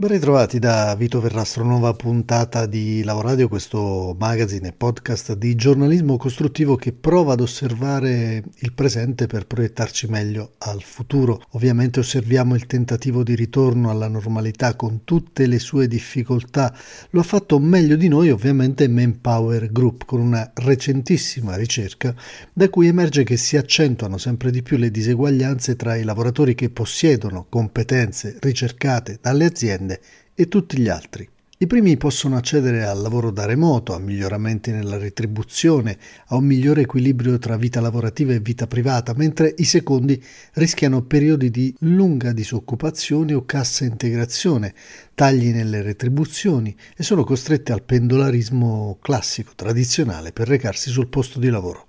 Ben ritrovati da Vito Verrastro, nuova puntata di Lavoradio, questo magazine e podcast di giornalismo costruttivo che prova ad osservare il presente per proiettarci meglio al futuro. Ovviamente osserviamo il tentativo di ritorno alla normalità con tutte le sue difficoltà. Lo ha fatto meglio di noi ovviamente Manpower Group con una recentissima ricerca da cui emerge che si accentuano sempre di più le diseguaglianze tra i lavoratori che possiedono competenze ricercate dalle aziende aziende e tutti gli altri. I primi possono accedere al lavoro da remoto, a miglioramenti nella retribuzione, a un migliore equilibrio tra vita lavorativa e vita privata, mentre i secondi rischiano periodi di lunga disoccupazione o cassa integrazione, tagli nelle retribuzioni e sono costretti al pendolarismo classico, tradizionale, per recarsi sul posto di lavoro.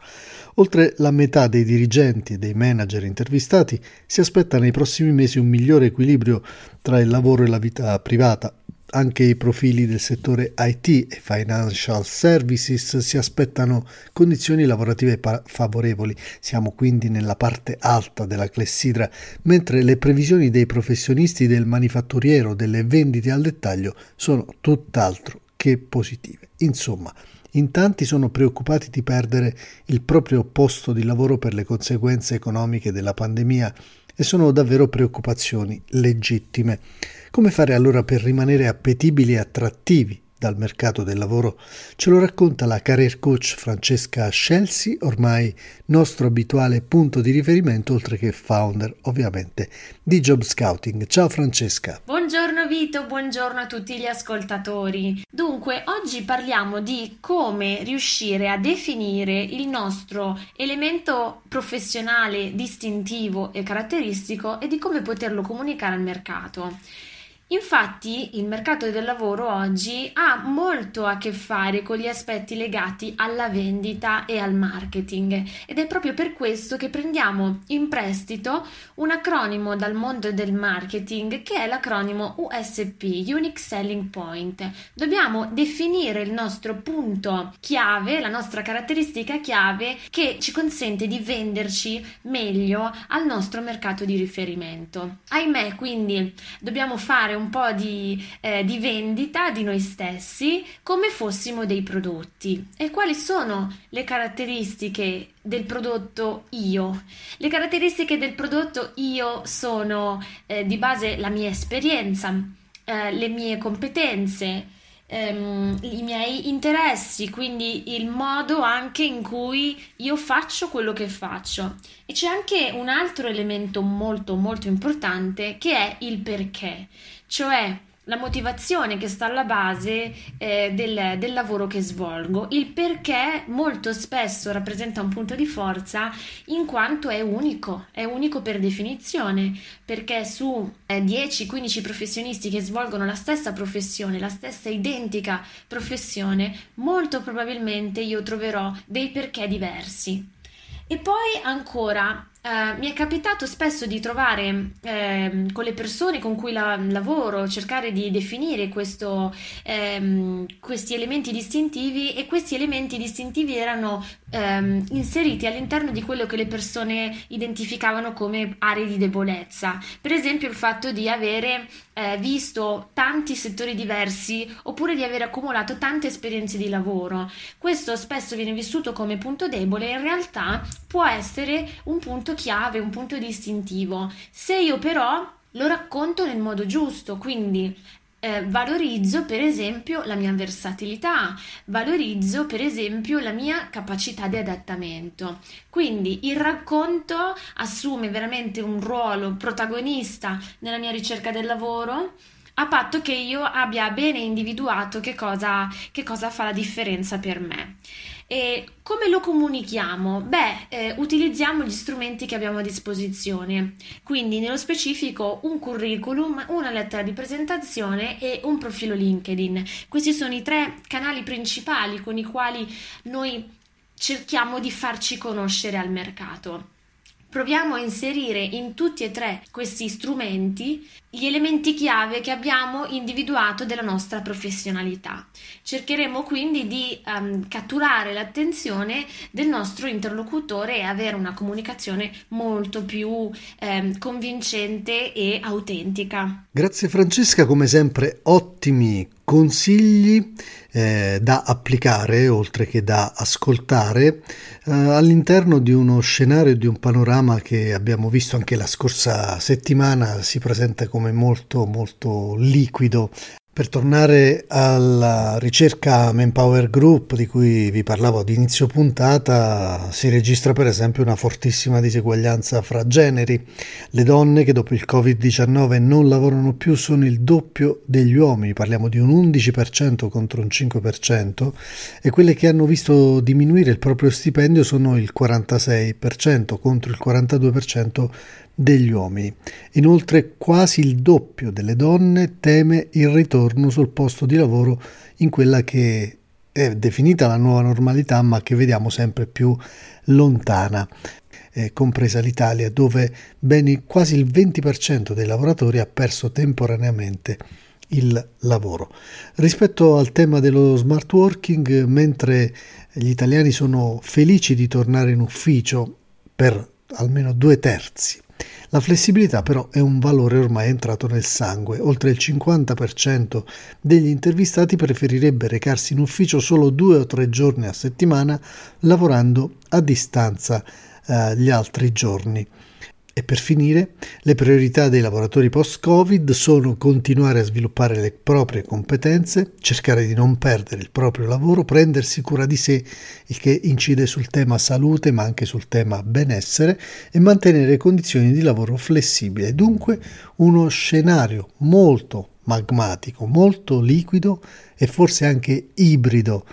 Oltre la metà dei dirigenti e dei manager intervistati si aspetta nei prossimi mesi un migliore equilibrio tra il lavoro e la vita privata. Anche i profili del settore IT e financial services si aspettano condizioni lavorative favorevoli. Siamo quindi nella parte alta della clessidra, mentre le previsioni dei professionisti del manifatturiero delle vendite al dettaglio sono tutt'altro che positive. Insomma, in tanti sono preoccupati di perdere il proprio posto di lavoro per le conseguenze economiche della pandemia e sono davvero preoccupazioni legittime. Come fare allora per rimanere appetibili e attrattivi dal mercato del lavoro, ce lo racconta la career coach Francesca Scelsi, ormai nostro abituale punto di riferimento, oltre che founder ovviamente di Job Scouting. Ciao Francesca. Buongiorno Vito, buongiorno a tutti gli ascoltatori. Dunque, oggi parliamo di come riuscire a definire il nostro elemento professionale distintivo e caratteristico e di come poterlo comunicare al mercato. Infatti il mercato del lavoro oggi ha molto a che fare con gli aspetti legati alla vendita e al marketing ed è proprio per questo che prendiamo in prestito un acronimo dal mondo del marketing che è l'acronimo USP, Unique Selling Point. Dobbiamo definire il nostro punto chiave, la nostra caratteristica chiave che ci consente di venderci meglio al nostro mercato di riferimento. Ahimè, quindi dobbiamo fare un po' di, eh, di vendita di noi stessi come fossimo dei prodotti. E quali sono le caratteristiche del prodotto io? Le caratteristiche del prodotto io sono eh, di base la mia esperienza, eh, le mie competenze, ehm, i miei interessi, quindi il modo anche in cui io faccio quello che faccio. E c'è anche un altro elemento molto molto importante che è il perché cioè la motivazione che sta alla base eh, del, del, lavoro che svolgo, il perché molto spesso rappresenta un punto di forza in quanto è unico, è unico per definizione, perché su eh, 10-15 professionisti che svolgono la stessa professione, la stessa identica professione, molto probabilmente io troverò dei perché diversi. E poi ancora Uh, mi è capitato spesso di trovare eh, con le persone con cui la, lavoro, cercare di definire questo, ehm, questi elementi distintivi e questi elementi distintivi erano ehm, inseriti all'interno di quello che le persone identificavano come aree di debolezza. Per esempio il fatto di avere eh, visto tanti settori diversi oppure di aver accumulato tante esperienze di lavoro. Questo spesso viene vissuto come punto debole, in realtà può essere un punto punto chiave, un punto distintivo. Se io però lo racconto nel modo giusto, quindi eh, valorizzo per esempio la mia versatilità, valorizzo per esempio la mia capacità di adattamento. Quindi il racconto assume veramente un ruolo protagonista nella mia ricerca del lavoro a patto che io abbia bene individuato che cosa, che cosa fa la differenza per me. E come lo comunichiamo? Beh, eh, utilizziamo gli strumenti che abbiamo a disposizione, quindi nello specifico un curriculum, una lettera di presentazione e un profilo LinkedIn. Questi sono i tre canali principali con i quali noi cerchiamo di farci conoscere al mercato. Proviamo a inserire in tutti e tre questi strumenti gli elementi chiave che abbiamo individuato della nostra professionalità. Cercheremo quindi di um, catturare l'attenzione del nostro interlocutore e avere una comunicazione molto più um, convincente e autentica. Grazie Francesca, come sempre ottimi consigli eh, da applicare oltre che da ascoltare eh, all'interno di uno scenario di un panorama che abbiamo visto anche la scorsa settimana si presenta come molto molto liquido per tornare alla ricerca Manpower Group di cui vi parlavo ad inizio puntata, si registra per esempio una fortissima diseguaglianza fra generi. Le donne che dopo il Covid-19 non lavorano più sono il doppio degli uomini, parliamo di un 11% contro un 5%, e quelle che hanno visto diminuire il proprio stipendio sono il 46% contro il 42% degli uomini. Inoltre quasi il doppio delle donne teme il ritorno sul posto di lavoro in quella che è definita la nuova normalità ma che vediamo sempre più lontana, eh, compresa l'Italia dove ben quasi il 20% dei lavoratori ha perso temporaneamente il lavoro. Rispetto al tema dello smart working, mentre gli italiani sono felici di tornare in ufficio per almeno due terzi la flessibilità però è un valore ormai entrato nel sangue. Oltre il 50% degli intervistati preferirebbe recarsi in ufficio solo due o tre giorni a settimana, lavorando a distanza eh, gli altri giorni. E per finire, le priorità dei lavoratori post-Covid sono continuare a sviluppare le proprie competenze, cercare di non perdere il proprio lavoro, prendersi cura di sé, il che incide sul tema salute ma anche sul tema benessere e mantenere condizioni di lavoro flessibili. Dunque uno scenario molto magmatico, molto liquido e forse anche ibrido.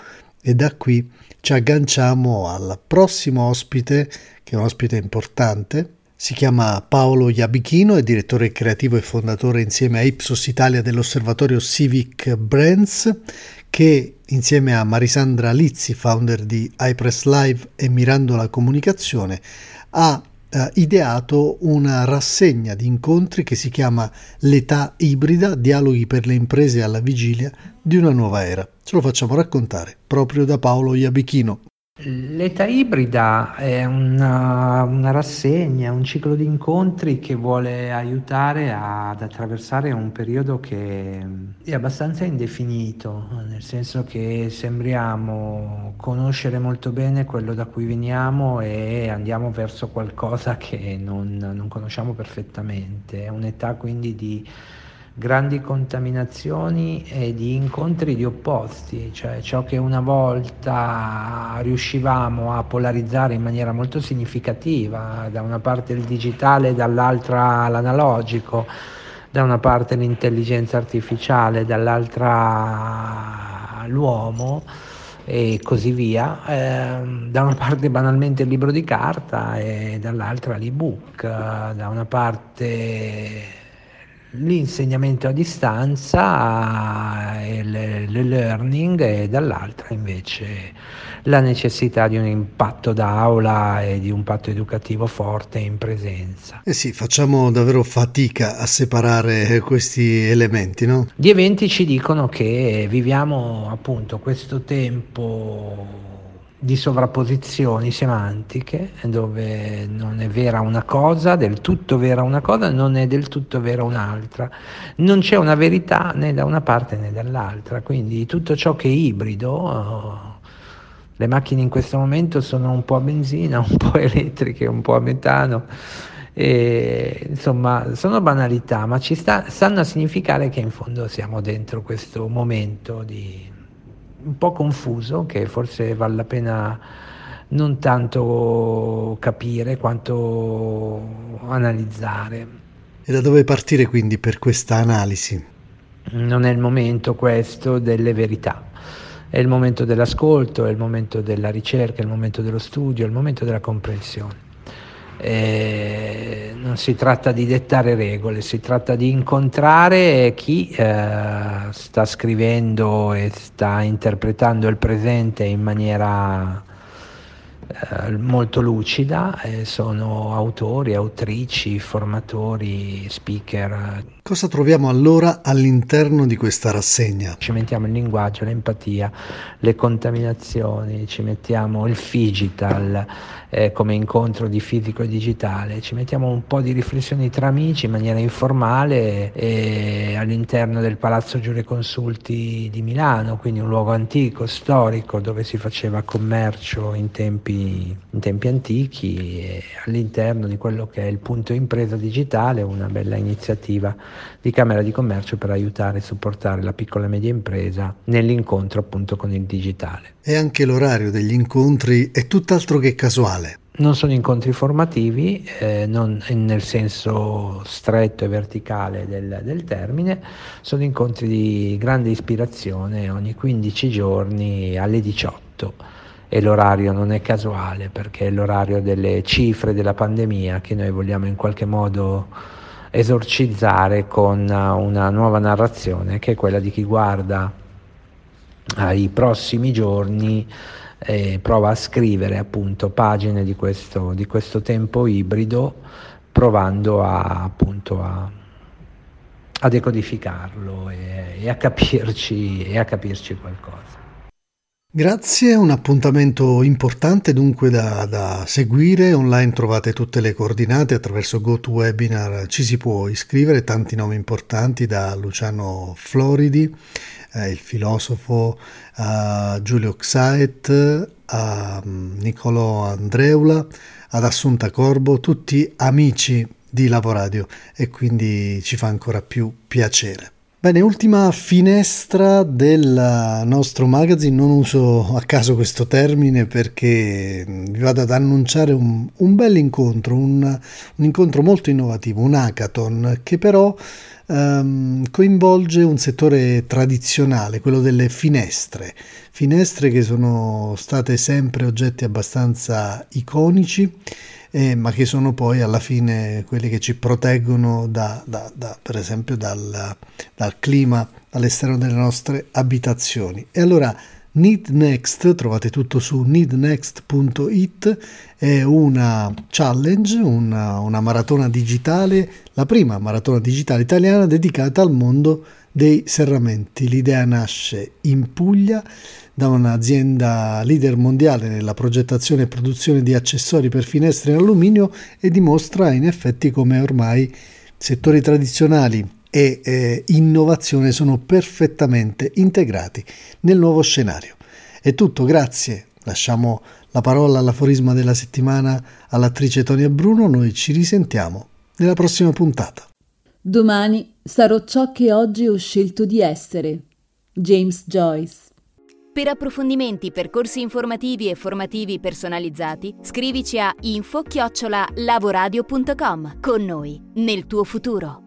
E da qui ci agganciamo al prossimo ospite, che è un ospite importante, si chiama Paolo Iabichino, è direttore creativo e fondatore insieme a Ipsos Italia dell'osservatorio Civic Brands, che insieme a Marisandra Lizzi, founder di iPress Live e Mirandola Comunicazione, ha eh, ideato una rassegna di incontri che si chiama L'età ibrida, dialoghi per le imprese alla vigilia di una nuova era. Ce lo facciamo raccontare proprio da Paolo Iabichino. L'età ibrida è una, una rassegna, un ciclo di incontri che vuole aiutare ad attraversare un periodo che è abbastanza indefinito, nel senso che sembriamo conoscere molto bene quello da cui veniamo e andiamo verso qualcosa che non, non conosciamo perfettamente. È un'età quindi di grandi contaminazioni e di incontri di opposti, cioè ciò che una volta riuscivamo a polarizzare in maniera molto significativa, da una parte il digitale, dall'altra l'analogico, da una parte l'intelligenza artificiale, dall'altra l'uomo e così via, eh, da una parte banalmente il libro di carta e dall'altra l'ebook, da una parte l'insegnamento a distanza e l'e-learning e dall'altra invece la necessità di un impatto d'aula e di un patto educativo forte in presenza. Eh sì, facciamo davvero fatica a separare questi elementi, no? Gli eventi ci dicono che viviamo appunto questo tempo di sovrapposizioni semantiche dove non è vera una cosa, del tutto vera una cosa, non è del tutto vera un'altra. Non c'è una verità né da una parte né dall'altra, quindi tutto ciò che è ibrido, oh, le macchine in questo momento sono un po' a benzina, un po' elettriche, un po' a metano. E, insomma, sono banalità, ma ci sta, stanno a significare che in fondo siamo dentro questo momento di, un po' confuso che forse vale la pena non tanto capire quanto analizzare. E da dove partire quindi per questa analisi? Non è il momento questo delle verità, è il momento dell'ascolto, è il momento della ricerca, è il momento dello studio, è il momento della comprensione. Eh, non si tratta di dettare regole, si tratta di incontrare chi eh, sta scrivendo e sta interpretando il presente in maniera eh, molto lucida, sono autori, autrici, formatori, speaker. Cosa troviamo allora all'interno di questa rassegna? Ci mettiamo il linguaggio, l'empatia, le contaminazioni, ci mettiamo il digital eh, come incontro di fisico e digitale, ci mettiamo un po' di riflessioni tra amici in maniera informale e all'interno del Palazzo Giureconsulti di Milano, quindi un luogo antico, storico, dove si faceva commercio in tempi in tempi antichi all'interno di quello che è il punto impresa digitale, una bella iniziativa di Camera di Commercio per aiutare e supportare la piccola e media impresa nell'incontro appunto con il digitale. E anche l'orario degli incontri è tutt'altro che casuale. Non sono incontri formativi, eh, non nel senso stretto e verticale del, del, termine, sono incontri di grande ispirazione ogni 15 giorni alle 18 e l'orario non è casuale perché è l'orario delle cifre della pandemia che noi vogliamo in qualche modo esorcizzare con una nuova narrazione che è quella di chi guarda ai prossimi giorni e prova a scrivere appunto pagine di questo, di questo tempo ibrido provando a, appunto a, a decodificarlo e, e, a capirci, e a capirci qualcosa. Grazie, un appuntamento importante dunque da, da, seguire, online trovate tutte le coordinate, attraverso GoToWebinar ci si può iscrivere, tanti nomi importanti da Luciano Floridi, eh, il filosofo, a Giulio Xaet, a mm, Niccolò Andreula, ad Assunta Corbo, tutti amici di Lavoradio e quindi ci fa ancora più piacere. Bene, ultima finestra del nostro magazine, non uso a caso questo termine perché vi vado ad annunciare un, un bel incontro, un, un, incontro molto innovativo, un hackathon che però um, coinvolge un settore tradizionale, quello delle finestre, finestre che sono state sempre oggetti abbastanza iconici eh, ma che sono poi alla fine quelli che ci proteggono da, da, da, per esempio dal, dal clima all'esterno delle nostre abitazioni. E allora Need Next, trovate tutto su neednext.it, è una challenge, una, una, maratona digitale, la prima maratona digitale italiana dedicata al mondo dei serramenti. L'idea nasce in Puglia da un'azienda leader mondiale nella progettazione e produzione di accessori per finestre in alluminio e dimostra in effetti come ormai settori tradizionali e eh, innovazione sono perfettamente integrati nel nuovo scenario. È tutto, grazie. Lasciamo la parola all'aforisma della settimana all'attrice Tonia Bruno, noi ci risentiamo nella prossima puntata. Domani sarò ciò che oggi ho scelto di essere. James Joyce per approfondimenti, percorsi informativi e formativi personalizzati, scrivici a info-lavoradio.com. Con noi, nel tuo futuro.